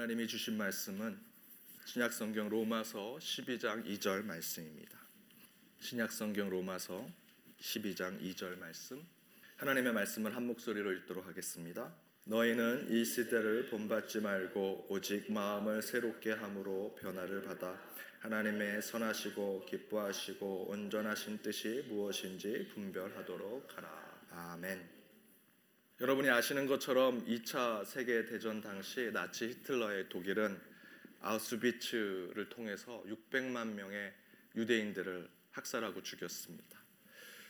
하나님이 주신 말씀은 신약 성경 로마서 12장 2절 말씀입니다. 신약 성경 로마서 12장 2절 말씀. 하나님의 말씀을 한 목소리로 읽도록 하겠습니다. 너희는 이 시대를 본받지 말고 오직 마음을 새롭게 함으로 변화를 받아 하나님의 선하시고 기뻐하시고 온전하신 뜻이 무엇인지 분별하도록 하라. 아멘. 여러분이 아시는 것처럼 2차 세계 대전 당시 나치 히틀러의 독일은 아우슈비츠를 통해서 600만 명의 유대인들을 학살하고 죽였습니다.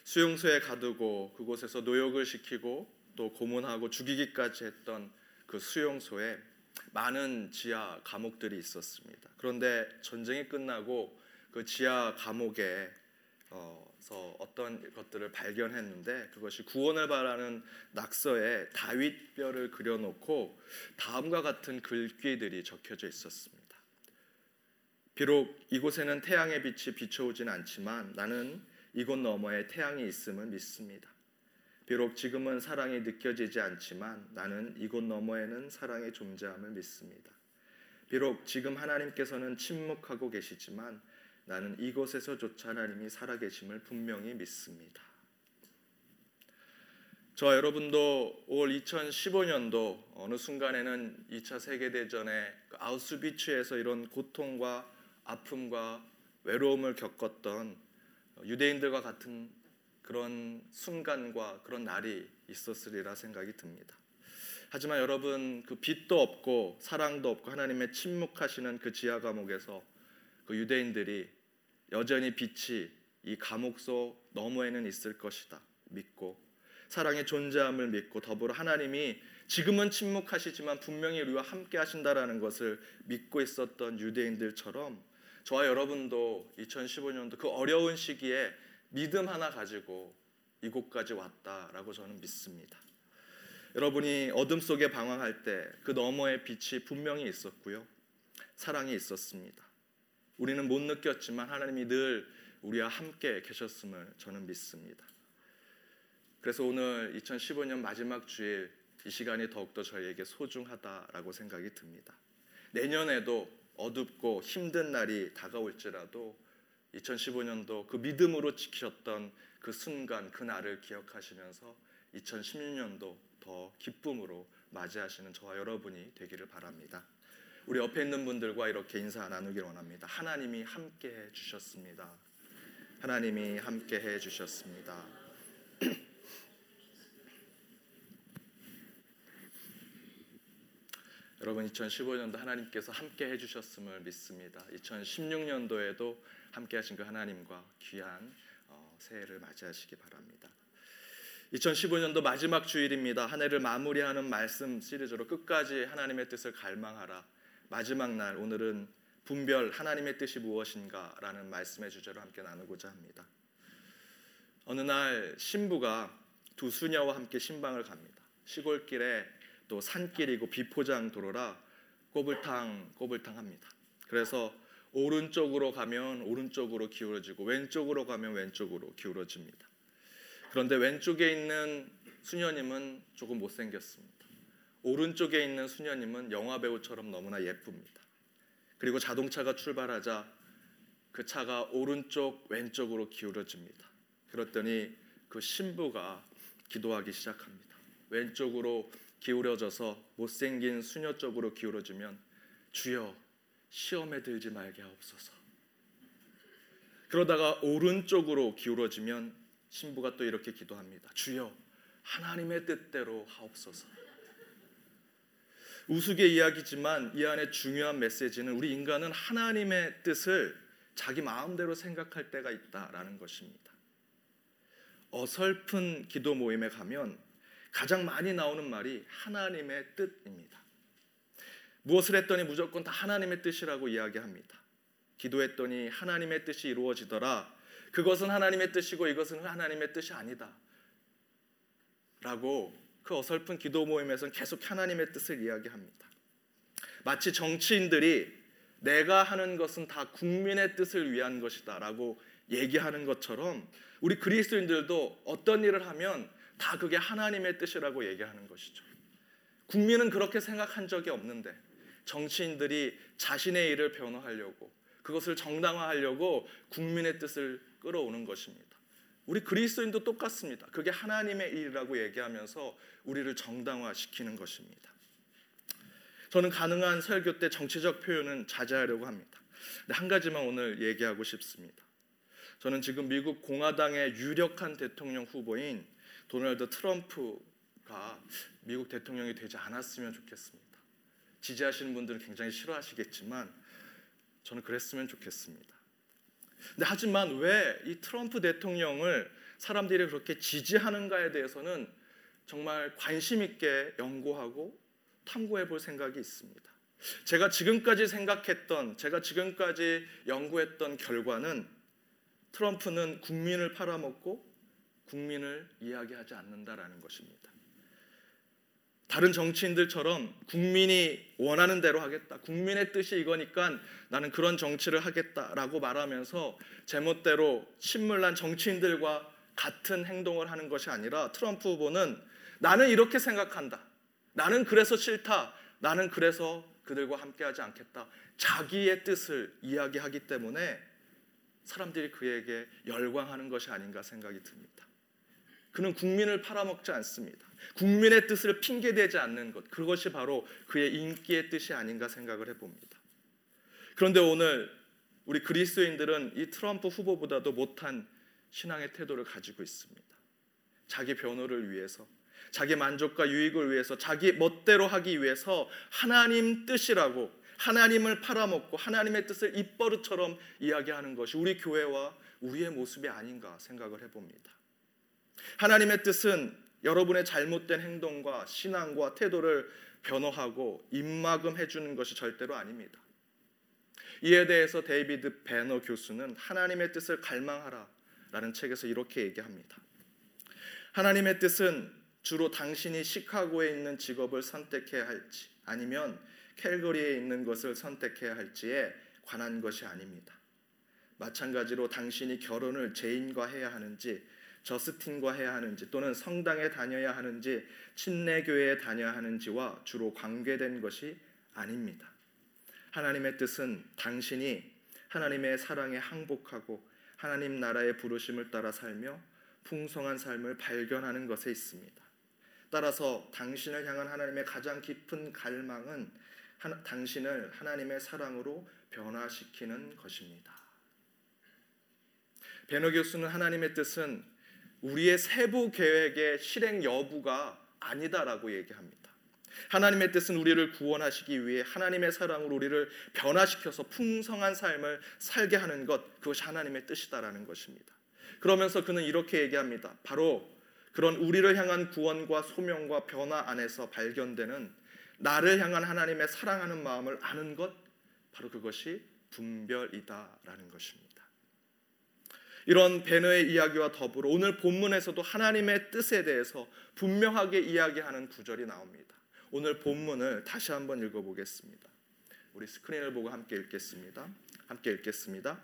수용소에 가두고 그곳에서 노역을 시키고 또 고문하고 죽이기까지 했던 그 수용소에 많은 지하 감옥들이 있었습니다. 그런데 전쟁이 끝나고 그 지하 감옥에 어, 서 어떤 것들을 발견했는데 그것이 구원을 바라는 낙서에 다윗 뼈를 그려놓고 다음과 같은 글귀들이 적혀져 있었습니다. 비록 이곳에는 태양의 빛이 비춰오진 않지만 나는 이곳 너머에 태양이 있음을 믿습니다. 비록 지금은 사랑이 느껴지지 않지만 나는 이곳 너머에는 사랑의 존재함을 믿습니다. 비록 지금 하나님께서는 침묵하고 계시지만 나는 이곳에서조차 하나님이 살아계심을 분명히 믿습니다. 저 여러분도 올 2015년도 어느 순간에는 2차 세계대전의 그 아우슈비츠에서 이런 고통과 아픔과 외로움을 겪었던 유대인들과 같은 그런 순간과 그런 날이 있었으리라 생각이 듭니다. 하지만 여러분 그 빛도 없고 사랑도 없고 하나님의 침묵하시는 그 지하 감옥에서 그 유대인들이 여전히 빛이 이 감옥 속 너머에는 있을 것이다 믿고 사랑의 존재함을 믿고 더불어 하나님이 지금은 침묵하시지만 분명히 우리와 함께 하신다라는 것을 믿고 있었던 유대인들처럼 저와 여러분도 2015년도 그 어려운 시기에 믿음 하나 가지고 이곳까지 왔다라고 저는 믿습니다. 여러분이 어둠 속에 방황할 때 그 너머에 빛이 분명히 있었고요. 사랑이 있었습니다. 우리는 못 느꼈지만 하나님이 늘 우리와 함께 계셨음을 저는 믿습니다. 그래서 오늘 2015년 마지막 주일 이 시간이 더욱더 저희에게 소중하다라고 생각이 듭니다. 내년에도 어둡고 힘든 날이 다가올지라도 2015년도 그 믿음으로 지키셨던 그 순간, 그 날을 기억하시면서 2016년도 더 기쁨으로 맞이하시는 저와 여러분이 되기를 바랍니다. 우리 옆에 있는 분들과 이렇게 인사 나누길 원합니다. 하나님이 함께 해 주셨습니다. 하나님이 함께 해 주셨습니다. 여러분 2015년도 하나님께서 함께 해 주셨음을 믿습니다. 2016년도에도 함께 하신 그 하나님과 귀한 어, 새해를 맞이하시기 바랍니다. 2015년도 마지막 주일입니다. 한 해를 마무리하는 말씀 시리즈로 끝까지 하나님의 뜻을 갈망하라. 마지막 날 오늘은 분별 하나님의 뜻이 무엇인가라는 말씀의 주제로 함께 나누고자 합니다. 어느 날 신부가 두 수녀와 함께 신방을 갑니다. 시골길에 또 산길이고 비포장 도로라 꼬불탕 꼬불탕 합니다. 그래서 오른쪽으로 가면 오른쪽으로 기울어지고 왼쪽으로 가면 왼쪽으로 기울어집니다. 그런데 왼쪽에 있는 수녀님은 조금 못생겼습니다. 오른쪽에 있는 수녀님은 영화 배우처럼 너무나 예쁩니다. 그리고 자동차가 출발하자 그 차가 오른쪽 왼쪽으로 기울어집니다. 그랬더니 그 신부가 기도하기 시작합니다. 왼쪽으로 기울어져서 못생긴 수녀 쪽으로 기울어지면 주여 시험에 들지 말게 하옵소서. 그러다가 오른쪽으로 기울어지면 신부가 또 이렇게 기도합니다. 주여 하나님의 뜻대로 하옵소서. 우스개 이야기지만 이 안에 중요한 메시지는 우리 인간은 하나님의 뜻을 자기 마음대로 생각할 때가 있다라는 것입니다. 어설픈 기도 모임에 가면 가장 많이 나오는 말이 하나님의 뜻입니다. 무엇을 했더니 무조건 다 하나님의 뜻이라고 이야기합니다. 기도했더니 하나님의 뜻이 이루어지더라. 그것은 하나님의 뜻이고 이것은 하나님의 뜻이 아니다. 라고 그 어설픈 기도 모임에서는 계속 하나님의 뜻을 이야기합니다. 마치 정치인들이 내가 하는 것은 다 국민의 뜻을 위한 것이다라고 얘기하는 것처럼 우리 그리스도인들도 어떤 일을 하면 다 그게 하나님의 뜻이라고 얘기하는 것이죠. 국민은 그렇게 생각한 적이 없는데 정치인들이 자신의 일을 변호하려고 그것을 정당화하려고 국민의 뜻을 끌어오는 것입니다. 우리 그리스도인도 똑같습니다. 그게 하나님의 일이라고 얘기하면서 우리를 정당화시키는 것입니다. 저는 가능한 설교 때 정치적 표현은 자제하려고 합니다. 한 가지만 오늘 얘기하고 싶습니다. 저는 지금 미국 공화당의 유력한 대통령 후보인 도널드 트럼프가 미국 대통령이 되지 않았으면 좋겠습니다. 지지하시는 분들은 굉장히 싫어하시겠지만 저는 그랬으면 좋겠습니다. 근데 하지만 왜 이 트럼프 대통령을 사람들이 그렇게 지지하는가에 대해서는 정말 관심 있게 연구하고 탐구해 볼 생각이 있습니다. 제가 지금까지 생각했던, 제가 지금까지 연구했던 결과는 트럼프는 국민을 팔아먹고 국민을 이야기하지 않는다라는 것입니다. 다른 정치인들처럼 국민이 원하는 대로 하겠다. 국민의 뜻이 이거니까 나는 그런 정치를 하겠다라고 말하면서 제멋대로 신물난 정치인들과 같은 행동을 하는 것이 아니라 트럼프 후보는 나는 이렇게 생각한다. 나는 그래서 싫다. 나는 그래서 그들과 함께하지 않겠다. 자기의 뜻을 이야기하기 때문에 사람들이 그에게 열광하는 것이 아닌가 생각이 듭니다. 그는 국민을 팔아먹지 않습니다. 국민의 뜻을 핑계대지 않는 것 그것이 바로 그의 인기의 뜻이 아닌가 생각을 해봅니다. 그런데 오늘 우리 그리스도인들은 이 트럼프 후보보다도 못한 신앙의 태도를 가지고 있습니다. 자기 변호를 위해서, 자기 만족과 유익을 위해서, 자기 멋대로 하기 위해서 하나님 뜻이라고 하나님을 팔아먹고 하나님의 뜻을 입버릇처럼 이야기하는 것이 우리 교회와 우리의 모습이 아닌가 생각을 해봅니다. 하나님의 뜻은 여러분의 잘못된 행동과 신앙과 태도를 변호하고 입막음해 주는 것이 절대로 아닙니다. 이에 대해서 데이비드 베너 교수는 하나님의 뜻을 갈망하라라는 책에서 이렇게 얘기합니다. 하나님의 뜻은 주로 당신이 시카고에 있는 직업을 선택해야 할지 아니면 캘거리에 있는 것을 선택해야 할지에 관한 것이 아닙니다. 마찬가지로 당신이 결혼을 제인과 해야 하는지 저스틴과 해야 하는지 또는 성당에 다녀야 하는지 침례교회에 다녀야 하는지와 주로 관계된 것이 아닙니다. 하나님의 뜻은 당신이 하나님의 사랑에 항복하고 하나님 나라의 부르심을 따라 살며 풍성한 삶을 발견하는 것에 있습니다. 따라서 당신을 향한 하나님의 가장 깊은 갈망은 하나, 당신을 하나님의 사랑으로 변화시키는 것입니다. 베너 교수는 하나님의 뜻은 우리의 세부 계획의 실행 여부가 아니다라고 얘기합니다. 하나님의 뜻은 우리를 구원하시기 위해 하나님의 사랑으로 우리를 변화시켜서 풍성한 삶을 살게 하는 것 그것이 하나님의 뜻이다라는 것입니다. 그러면서 그는 이렇게 얘기합니다. 바로 그런 우리를 향한 구원과 소명과 변화 안에서 발견되는 나를 향한 하나님의 사랑하는 마음을 아는 것 바로 그것이 분별이다라는 것입니다. 이런 베너의 이야기와 더불어 오늘 본문에서도 하나님의 뜻에 대해서 분명하게 이야기하는 구절이 나옵니다. 오늘 본문을 다시 한번 읽어보겠습니다. 우리 스크린을 보고 함께 읽겠습니다. 함께 읽겠습니다.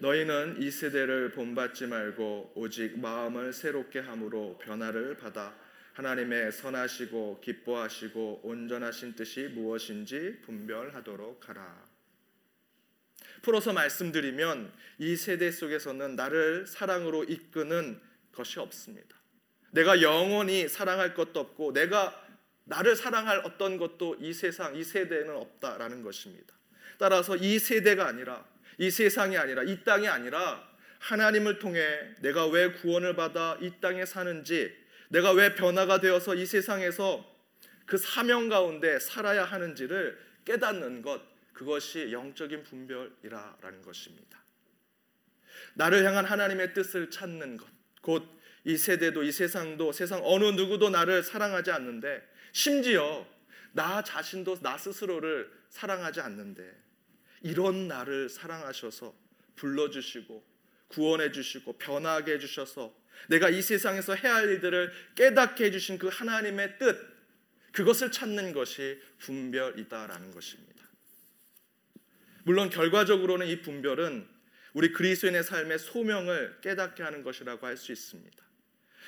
너희는 이 세대를 본받지 말고 오직 마음을 새롭게 함으로 변화를 받아 하나님의 선하시고 기뻐하시고 온전하신 뜻이 무엇인지 분별하도록 하라. 풀어서 말씀드리면 이 세대 속에서는 나를 사랑으로 이끄는 것이 없습니다. 내가 영원히 사랑할 것도 없고 내가 나를 사랑할 어떤 것도 이 세상, 이 세대에는 없다라는 것입니다. 따라서 이 세대가 아니라 이 세상이 아니라 이 땅이 아니라 하나님을 통해 내가 왜 구원을 받아 이 땅에 사는지 내가 왜 변화가 되어서 이 세상에서 그 사명 가운데 살아야 하는지를 깨닫는 것 그것이 영적인 분별이라라는 것입니다. 나를 향한 하나님의 뜻을 찾는 것, 곧 이 세대도 이 세상도 세상 어느 누구도 나를 사랑하지 않는데 심지어 나 자신도 나 스스로를 사랑하지 않는데 이런 나를 사랑하셔서 불러주시고 구원해 주시고 변화하게 해 주셔서 내가 이 세상에서 해야 할 일들을 깨닫게 해 주신 그 하나님의 뜻 그것을 찾는 것이 분별이다라는 것입니다. 물론 결과적으로는 이 분별은 우리 그리스도인의 삶의 소명을 깨닫게 하는 것이라고 할 수 있습니다.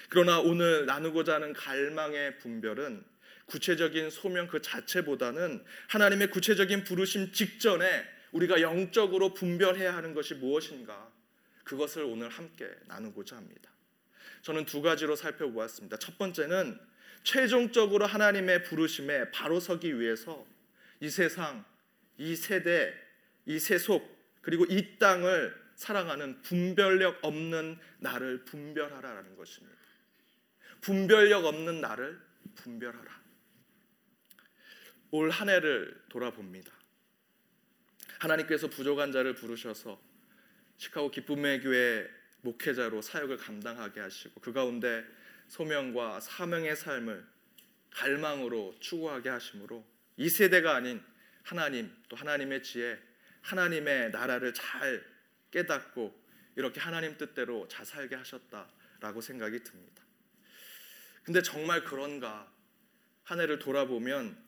그러나 오늘 나누고자 하는 갈망의 분별은 구체적인 소명 그 자체보다는 하나님의 구체적인 부르심 직전에 우리가 영적으로 분별해야 하는 것이 무엇인가 그것을 오늘 함께 나누고자 합니다. 저는 두 가지로 살펴보았습니다. 첫 번째는 최종적으로 하나님의 부르심에 바로 서기 위해서 이 세상, 이 세대, 이 세속 그리고 이 땅을 사랑하는 분별력 없는 나를 분별하라라는 것입니다. 분별력 없는 나를 분별하라. 올 한 해를 돌아봅니다. 하나님께서 부족한 자를 부르셔서 시카고 기쁨의 교회 목회자로 사역을 감당하게 하시고 그 가운데 소명과 사명의 삶을 갈망으로 추구하게 하심으로 이 세대가 아닌 하나님 또 하나님의 지혜 하나님의 나라를 잘 깨닫고 이렇게 하나님 뜻대로 잘 살게 하셨다라고 생각이 듭니다. 근데 정말 그런가 한 해를 돌아보면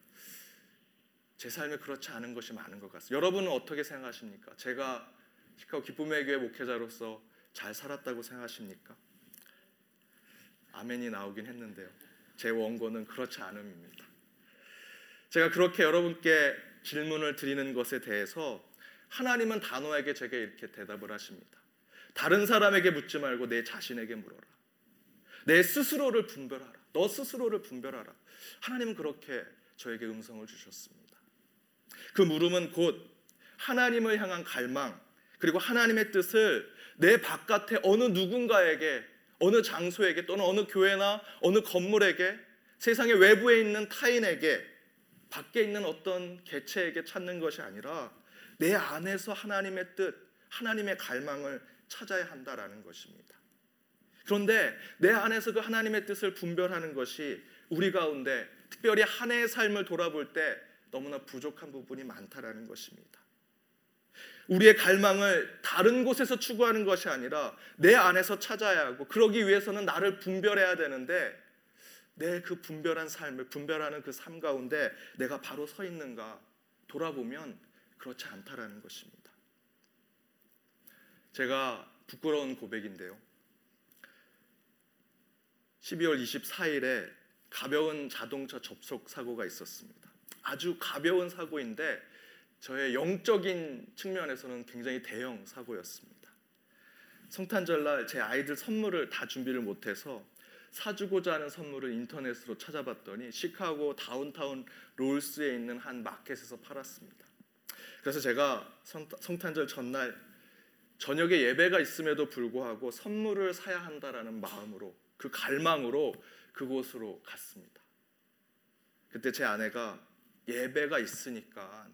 제 삶에 그렇지 않은 것이 많은 것 같습니다. 여러분은 어떻게 생각하십니까? 제가 시카고 기쁨의 교회 목회자로서 잘 살았다고 생각하십니까? 아멘이 나오긴 했는데요. 제 원고는 그렇지 않음입니다. 제가 그렇게 여러분께 질문을 드리는 것에 대해서 하나님은 단호하게 제게 이렇게 대답을 하십니다. 다른 사람에게 묻지 말고 내 자신에게 물어라. 내 스스로를 분별하라. 너 스스로를 분별하라. 하나님은 그렇게 저에게 음성을 주셨습니다. 그 물음은 곧 하나님을 향한 갈망 그리고 하나님의 뜻을 내 바깥에 어느 누군가에게 어느 장소에게 또는 어느 교회나 어느 건물에게 세상의 외부에 있는 타인에게 밖에 있는 어떤 개체에게 찾는 것이 아니라 내 안에서 하나님의 뜻, 하나님의 갈망을 찾아야 한다라는 것입니다. 그런데 내 안에서 그 하나님의 뜻을 분별하는 것이 우리 가운데 특별히 한 해의 삶을 돌아볼 때 너무나 부족한 부분이 많다라는 것입니다. 우리의 갈망을 다른 곳에서 추구하는 것이 아니라 내 안에서 찾아야 하고 그러기 위해서는 나를 분별해야 되는데 내 그 분별한 삶을 분별하는 그 삶 가운데 내가 바로 서 있는가 돌아보면 그렇지 않다라는 것입니다. 제가 부끄러운 고백인데요. 12월 24일에 가벼운 자동차 접촉 사고가 있었습니다. 아주 가벼운 사고인데 저의 영적인 측면에서는 굉장히 대형 사고였습니다. 성탄절날 제 아이들 선물을 다 준비를 못해서 사주고자 하는 선물을 인터넷으로 찾아봤더니 시카고 다운타운 롤스에 있는 한 마켓에서 팔았습니다. 그래서 제가 성탄절 전날 저녁에 예배가 있음에도 불구하고 선물을 사야 한다라는 마음으로 그 갈망으로 그곳으로 갔습니다. 그때 제 아내가 예배가 있으니까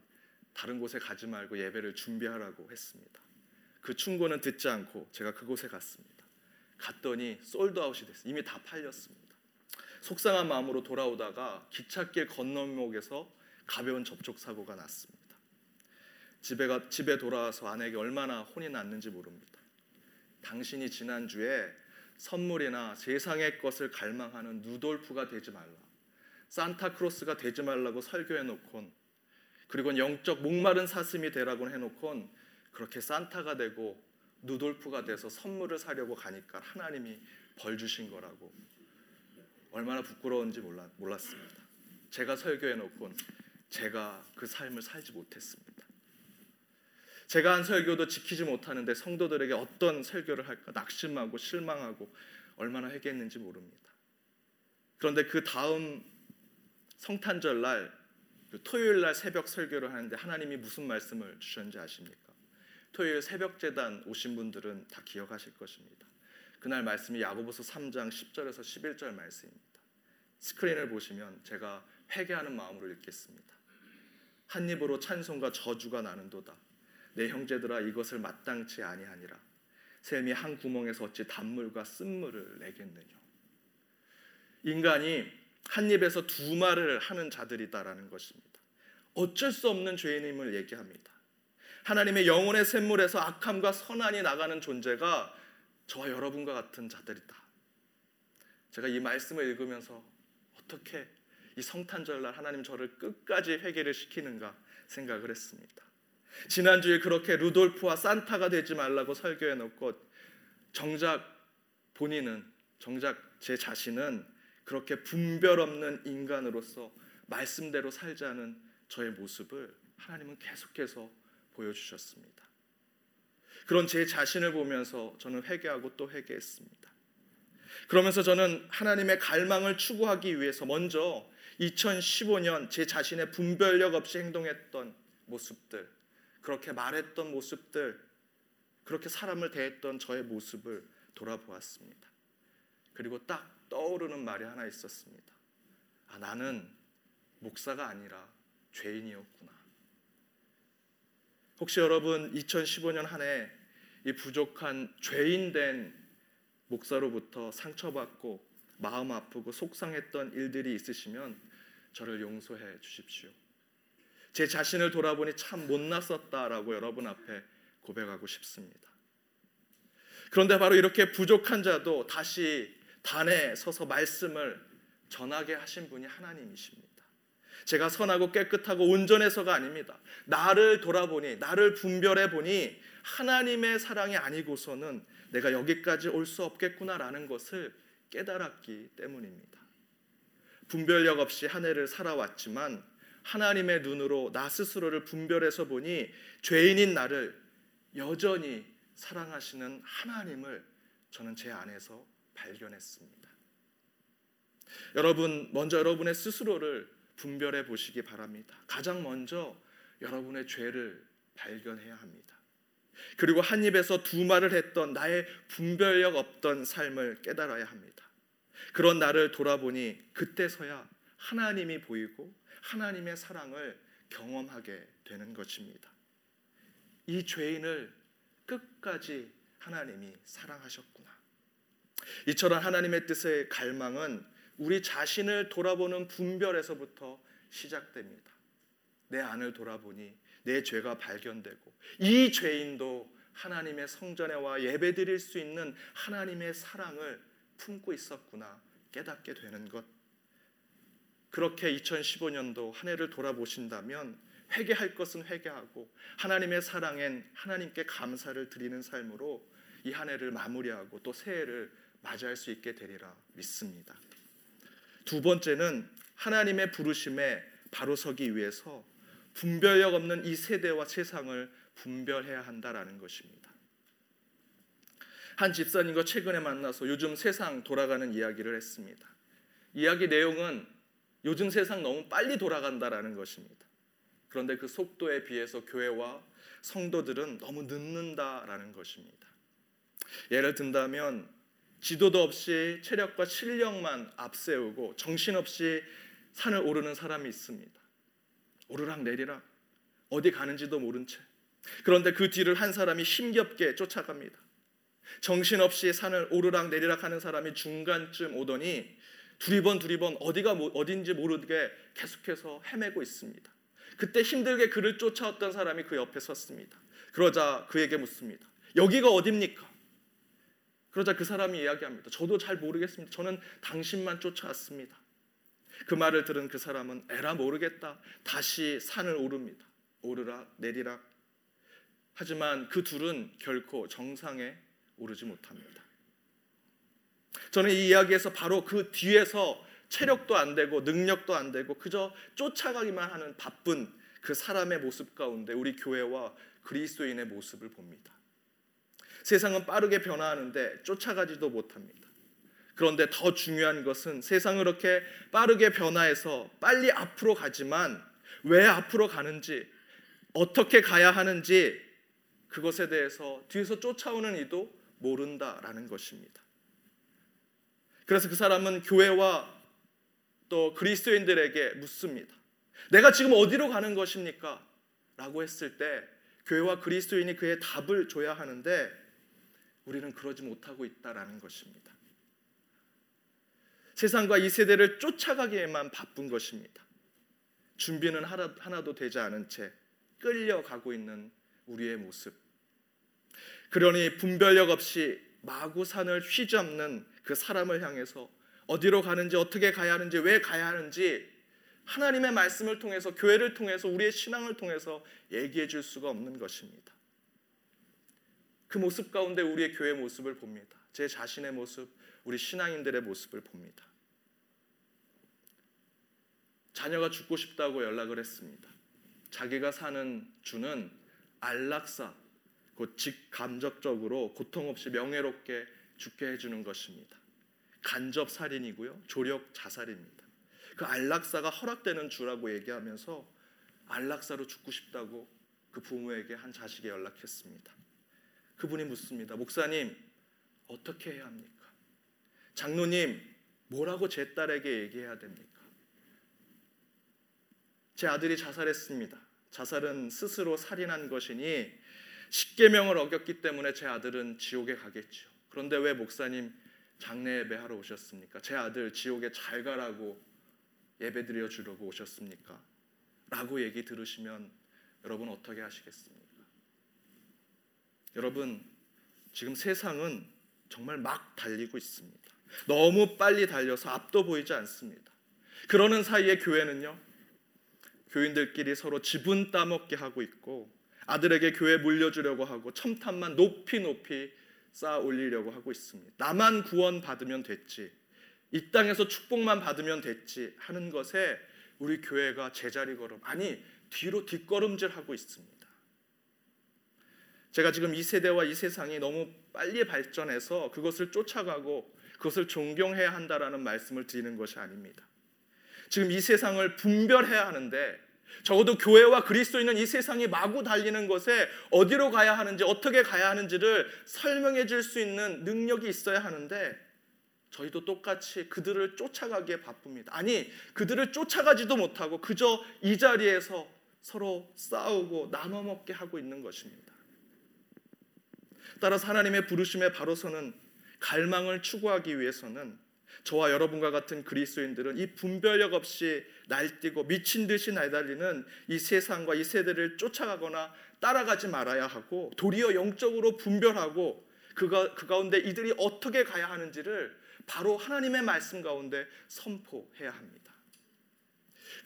다른 곳에 가지 말고 예배를 준비하라고 했습니다. 그 충고는 듣지 않고 제가 그곳에 갔습니다. 갔더니 솔드아웃이 됐어요. 이미 다 팔렸습니다. 속상한 마음으로 돌아오다가 기찻길 건너목에서 가벼운 접촉 사고가 났습니다. 집에 가, 집에 돌아와서 아내에게 얼마나 혼이 났는지 모릅니다. 당신이 지난주에 선물이나 세상의 것을 갈망하는 누돌프가 되지 말라. 산타크로스가 되지 말라고 설교해 놓곤 그리고 영적 목마른 사슴이 되라고 해놓곤 그렇게 산타가 되고 누돌프가 돼서 선물을 사려고 가니까 하나님이 벌 주신 거라고 얼마나 부끄러운지 몰라, 몰랐습니다. 제가 설교해 놓곤 제가 그 삶을 살지 못했습니다. 제가 한 설교도 지키지 못하는데 성도들에게 어떤 설교를 할까 낙심하고 실망하고 얼마나 회개했는지 모릅니다. 그런데 그 다음 성탄절 날그 토요일 날 새벽 설교를 하는데 하나님이 무슨 말씀을 주셨는지 아십니까? 토요일 새벽 재단 오신 분들은 다 기억하실 것입니다. 그날 말씀이 야고보서 3장 10절에서 11절 말씀입니다. 스크린을 보시면 제가 회개하는 마음으로 읽겠습니다. 한 입으로 찬송과 저주가 나는도다. 내 형제들아 이것을 마땅치 아니하니라. 샘이 한 구멍에서 어찌 단물과 쓴물을 내겠느냐. 인간이 한 입에서 두 말을 하는 자들이다라는 것입니다. 어쩔 수 없는 죄인임을 얘기합니다. 하나님의 영혼의 샘물에서 악함과 선한이 나가는 존재가 저와 여러분과 같은 자들이다. 제가 이 말씀을 읽으면서 어떻게 이 성탄절날 하나님 저를 끝까지 회개를 시키는가 생각을 했습니다. 지난주에 그렇게 루돌프와 산타가 되지 말라고 설교해 놓고 정작 본인은 정작 제 자신은 그렇게 분별 없는 인간으로서 말씀대로 살자는 저의 모습을 하나님은 계속해서 보여주셨습니다. 그런 제 자신을 보면서 저는 회개하고 또 회개했습니다. 그러면서 저는 하나님의 갈망을 추구하기 위해서 먼저 2015년 제 자신의 분별력 없이 행동했던 모습들, 그렇게 말했던 모습들, 그렇게 사람을 대했던 저의 모습을 돌아보았습니다. 그리고 딱 떠오르는 말이 하나 있었습니다. 아, 나는 목사가 아니라 죄인이었구나. 혹시 여러분 2015년 한 해 이 부족한 죄인된 목사로부터 상처받고 마음 아프고 속상했던 일들이 있으시면 저를 용서해 주십시오. 제 자신을 돌아보니 참 못났었다라고 여러분 앞에 고백하고 싶습니다. 그런데 바로 이렇게 부족한 자도 다시 단에 서서 말씀을 전하게 하신 분이 하나님이십니다. 제가 선하고 깨끗하고 온전해서가 아닙니다. 나를 돌아보니, 나를 분별해 보니 하나님의 사랑이 아니고서는 내가 여기까지 올 수 없겠구나라는 것을 깨달았기 때문입니다. 분별력 없이 한 해를 살아왔지만 하나님의 눈으로 나 스스로를 분별해서 보니 죄인인 나를 여전히 사랑하시는 하나님을 저는 제 안에서 발견했습니다. 여러분, 먼저 여러분의 스스로를 분별해 보시기 바랍니다. 가장 먼저 여러분의 죄를 발견해야 합니다. 그리고 한 입에서 두 말을 했던 나의 분별력 없던 삶을 깨달아야 합니다. 그런 나를 돌아보니 그때서야 하나님이 보이고 하나님의 사랑을 경험하게 되는 것입니다. 이 죄인을 끝까지 하나님이 사랑하셨구나. 이처럼 하나님의 뜻의 갈망은 우리 자신을 돌아보는 분별에서부터 시작됩니다. 내 안을 돌아보니 내 죄가 발견되고 이 죄인도 하나님의 성전에 와 예배드릴 수 있는 하나님의 사랑을 품고 있었구나 깨닫게 되는 것. 그렇게 2015년도 한 해를 돌아보신다면 회개할 것은 회개하고 하나님의 사랑엔 하나님께 감사를 드리는 삶으로 이 한 해를 마무리하고 또 새해를 맞이할 수 있게 되리라 믿습니다. 두 번째는 하나님의 부르심에 바로 서기 위해서 분별력 없는 이 세대와 세상을 분별해야 한다라는 것입니다. 한 집사님과 최근에 만나서 요즘 세상 돌아가는 이야기를 했습니다. 이야기 내용은 요즘 세상 너무 빨리 돌아간다라는 것입니다. 그런데 그 속도에 비해서 교회와 성도들은 너무 늦는다라는 것입니다. 예를 든다면 지도도 없이 체력과 실력만 앞세우고 정신없이 산을 오르는 사람이 있습니다. 오르락 내리락 어디 가는지도 모른 채. 그런데 그 뒤를 한 사람이 힘겹게 쫓아갑니다. 정신없이 산을 오르락 내리락 하는 사람이 중간쯤 오더니 두리번 두리번 어디가 어딘지 모르게 계속해서 헤매고 있습니다. 그때 힘들게 그를 쫓아왔던 사람이 그 옆에 섰습니다. 그러자 그에게 묻습니다. 여기가 어딥니까? 그러자 그 사람이 이야기합니다. 저도 잘 모르겠습니다. 저는 당신만 쫓아왔습니다. 그 말을 들은 그 사람은 에라 모르겠다. 다시 산을 오릅니다. 오르락 내리락. 하지만 그 둘은 결코 정상에 오르지 못합니다. 저는 이 이야기에서 바로 그 뒤에서 체력도 안 되고 능력도 안 되고 그저 쫓아가기만 하는 바쁜 그 사람의 모습 가운데 우리 교회와 그리스도인의 모습을 봅니다. 세상은 빠르게 변화하는데 쫓아가지도 못합니다. 그런데 더 중요한 것은 세상은 그렇게 빠르게 변화해서 빨리 앞으로 가지만 왜 앞으로 가는지 어떻게 가야 하는지 그것에 대해서 뒤에서 쫓아오는 이도 모른다라는 것입니다. 그래서 그 사람은 교회와 또 그리스도인들에게 묻습니다. 내가 지금 어디로 가는 것입니까? 라고 했을 때 교회와 그리스도인이 그의 답을 줘야 하는데 우리는 그러지 못하고 있다라는 것입니다. 세상과 이 세대를 쫓아가기에만 바쁜 것입니다. 준비는 하나 도 되지 않은 채 끌려가고 있는 우리의 모습. 그러니 분별력 없이 마구 산을 휘잡는 그 사람을 향해서 어디로 가는지 어떻게 가야 하는지 왜 가야 하는지 하나님의 말씀을 통해서 교회를 통해서 우리의 신앙을 통해서 얘기해 줄 수가 없는 것입니다. 그 모습 가운데 우리의 교회 모습을 봅니다. 제 자신의 모습, 우리 신앙인들의 모습을 봅니다. 자녀가 죽고 싶다고 연락을 했습니다. 자기가 사는 주는 안락사, 곧 직감적적으로 고통 없이 명예롭게 죽게 해주는 것입니다. 간접 살인이고요, 조력 자살입니다. 그 안락사가 허락되는 주라고 얘기하면서 안락사로 죽고 싶다고 그 부모에게 한 자식이 연락했습니다. 그분이 묻습니다. 목사님, 어떻게 해야 합니까? 장로님, 뭐라고 제 딸에게 얘기해야 됩니까? 제 아들이 자살했습니다. 자살은 스스로 살인한 것이니 십계명을 어겼기 때문에 제 아들은 지옥에 가겠죠. 그런데 왜 목사님 장례 예배하러 오셨습니까? 제 아들 지옥에 잘 가라고 예배 드려 주려고 오셨습니까? 라고 얘기 들으시면 여러분 어떻게 하시겠습니까? 여러분 지금 세상은 정말 막 달리고 있습니다. 너무 빨리 달려서 앞도 보이지 않습니다. 그러는 사이에 교회는요. 교인들끼리 서로 지분 따먹게 하고 있고 아들에게 교회 물려주려고 하고 첨탑만 높이 높이 쌓아 올리려고 하고 있습니다. 나만 구원 받으면 됐지. 이 땅에서 축복만 받으면 됐지 하는 것에 우리 교회가 제자리 걸음 아니 뒤로 뒷걸음질 하고 있습니다. 제가 지금 이 세대와 이 세상이 너무 빨리 발전해서 그것을 쫓아가고 그것을 존경해야 한다라는 말씀을 드리는 것이 아닙니다. 지금 이 세상을 분별해야 하는데 적어도 교회와 그리스도인은 이 세상이 마구 달리는 것에 어디로 가야 하는지 어떻게 가야 하는지를 설명해 줄 수 있는 능력이 있어야 하는데 저희도 똑같이 그들을 쫓아가기에 바쁩니다. 아니, 그들을 쫓아가지도 못하고 그저 이 자리에서 서로 싸우고 나눠 먹게 하고 있는 것입니다. 따라서 하나님의 부르심에 바로 서는 갈망을 추구하기 위해서는 저와 여러분과 같은 그리스도인들은 이 분별력 없이 날뛰고 미친 듯이 날달리는 이 세상과 이 세대를 쫓아가거나 따라가지 말아야 하고 도리어 영적으로 분별하고 그가, 그 가운데 이들이 어떻게 가야 하는지를 바로 하나님의 말씀 가운데 선포해야 합니다.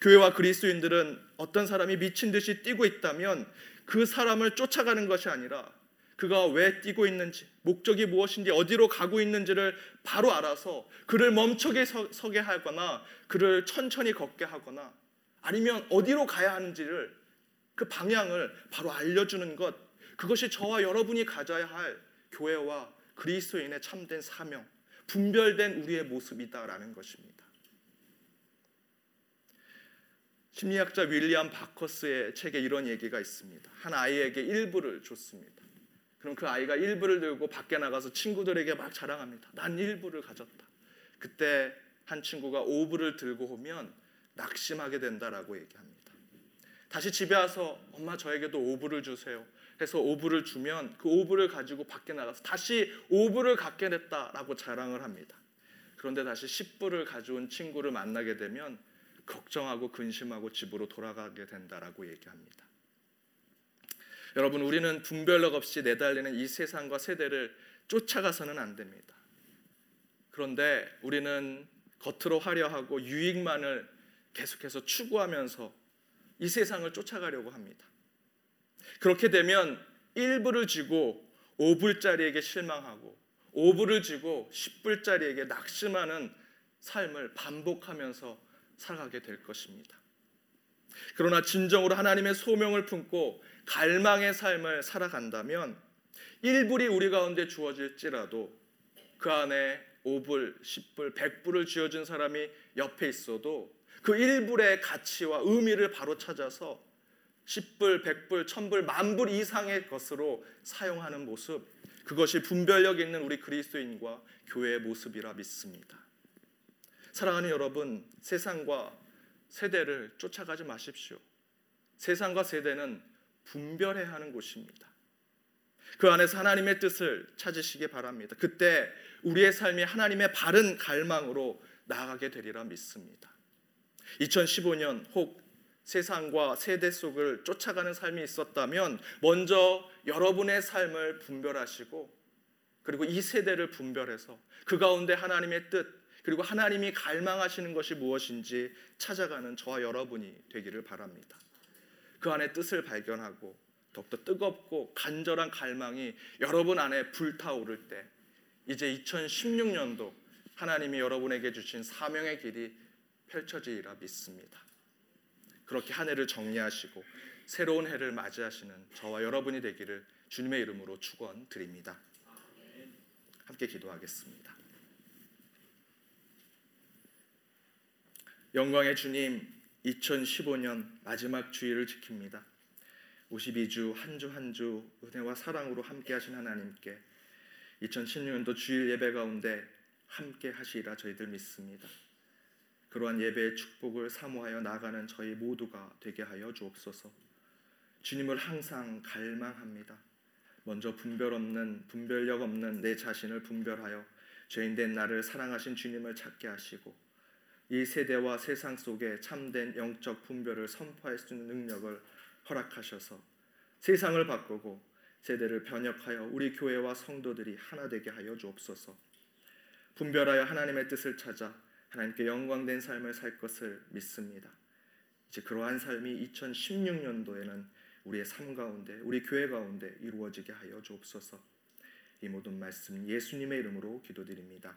교회와 그리스도인들은 어떤 사람이 미친 듯이 뛰고 있다면 그 사람을 쫓아가는 것이 아니라 그가 왜 뛰고 있는지, 목적이 무엇인지, 어디로 가고 있는지를 바로 알아서 그를 멈추게 서, 게 하거나 그를 천천히 걷게 하거나 아니면 어디로 가야 하는지를 그 방향을 바로 알려주는 것 그것이 저와 여러분이 가져야 할 교회와 그리스도인의 참된 사명, 분별된 우리의 모습이다라는 것입니다. 심리학자 윌리엄 바커스의 책에 이런 얘기가 있습니다. 한 아이에게 일부를 줬습니다. 그럼 그 아이가 일부를 들고 밖에 나가서 친구들에게 막 자랑합니다. 난 일부를 가졌다. 그때 한 친구가 오부를 들고 오면 낙심하게 된다라고 얘기합니다. 다시 집에 와서 엄마 저에게도 오부를 주세요. 해서 오부를 주면 그 오부를 가지고 밖에 나가서 다시 오부를 갖게 됐다라고 자랑을 합니다. 그런데 다시 10부를 가져온 친구를 만나게 되면 걱정하고 근심하고 집으로 돌아가게 된다라고 얘기합니다. 여러분 우리는 분별력 없이 내달리는 이 세상과 세대를 쫓아가서는 안 됩니다. 그런데 우리는 겉으로 화려하고 유익만을 계속해서 추구하면서 이 세상을 쫓아가려고 합니다. 그렇게 되면 1불을 쥐고 5불짜리에게 실망하고 5불을 쥐고 10불짜리에게 낙심하는 삶을 반복하면서 살아가게 될 것입니다. 그러나 진정으로 하나님의 소명을 품고 갈망의 삶을 살아간다면 1불이 우리 가운데 주어질지라도 그 안에 5불, 10불, 100불을 쥐어준 사람이 옆에 있어도 그 1불의 가치와 의미를 바로 찾아서 10불, 100불, 1000불, 만불 이상의 것으로 사용하는 모습 그것이 분별력 있는 우리 그리스도인과 교회의 모습이라 믿습니다. 사랑하는 여러분, 세상과 세대를 쫓아가지 마십시오. 세상과 세대는 분별해야 하는 곳입니다. 그 안에서 하나님의 뜻을 찾으시기 바랍니다. 그때 우리의 삶이 하나님의 바른 갈망으로 나아가게 되리라 믿습니다. 2015년 혹 세상과 세대 속을 쫓아가는 삶이 있었다면 먼저 여러분의 삶을 분별하시고 그리고 이 세대를 분별해서 그 가운데 하나님의 뜻 그리고 하나님이 갈망하시는 것이 무엇인지 찾아가는 저와 여러분이 되기를 바랍니다. 그 안에 뜻을 발견하고 더욱더 뜨겁고 간절한 갈망이 여러분 안에 불타오를 때 이제 2016년도 하나님이 여러분에게 주신 사명의 길이 펼쳐지리라 믿습니다. 그렇게 한 해를 정리하시고 새로운 해를 맞이하시는 저와 여러분이 되기를 주님의 이름으로 축원드립니다. 함께 기도하겠습니다. 영광의 주님, 2015년 마지막 주일을 지킵니다. 52주 한 주 한 주 은혜와 사랑으로 함께 하신 하나님께 2016년도 주일 예배 가운데 함께 하시리라 저희들 믿습니다. 그러한 예배의 축복을 사모하여 나가는 저희 모두가 되게 하여 주옵소서. 주님을 항상 갈망합니다. 먼저 분별 없는 분별력 없는 내 자신을 분별하여 죄인 된 나를 사랑하신 주님을 찾게 하시고 이 세대와 세상 속에 참된 영적 분별을 선포할 수 있는 능력을 허락하셔서 세상을 바꾸고 세대를 변혁하여 우리 교회와 성도들이 하나 되게 하여 주옵소서. 분별하여 하나님의 뜻을 찾아 하나님께 영광된 삶을 살 것을 믿습니다. 이제 그러한 삶이 2016년도에는 우리의 삶 가운데 우리 교회 가운데 이루어지게 하여 주옵소서. 이 모든 말씀 예수님의 이름으로 기도드립니다.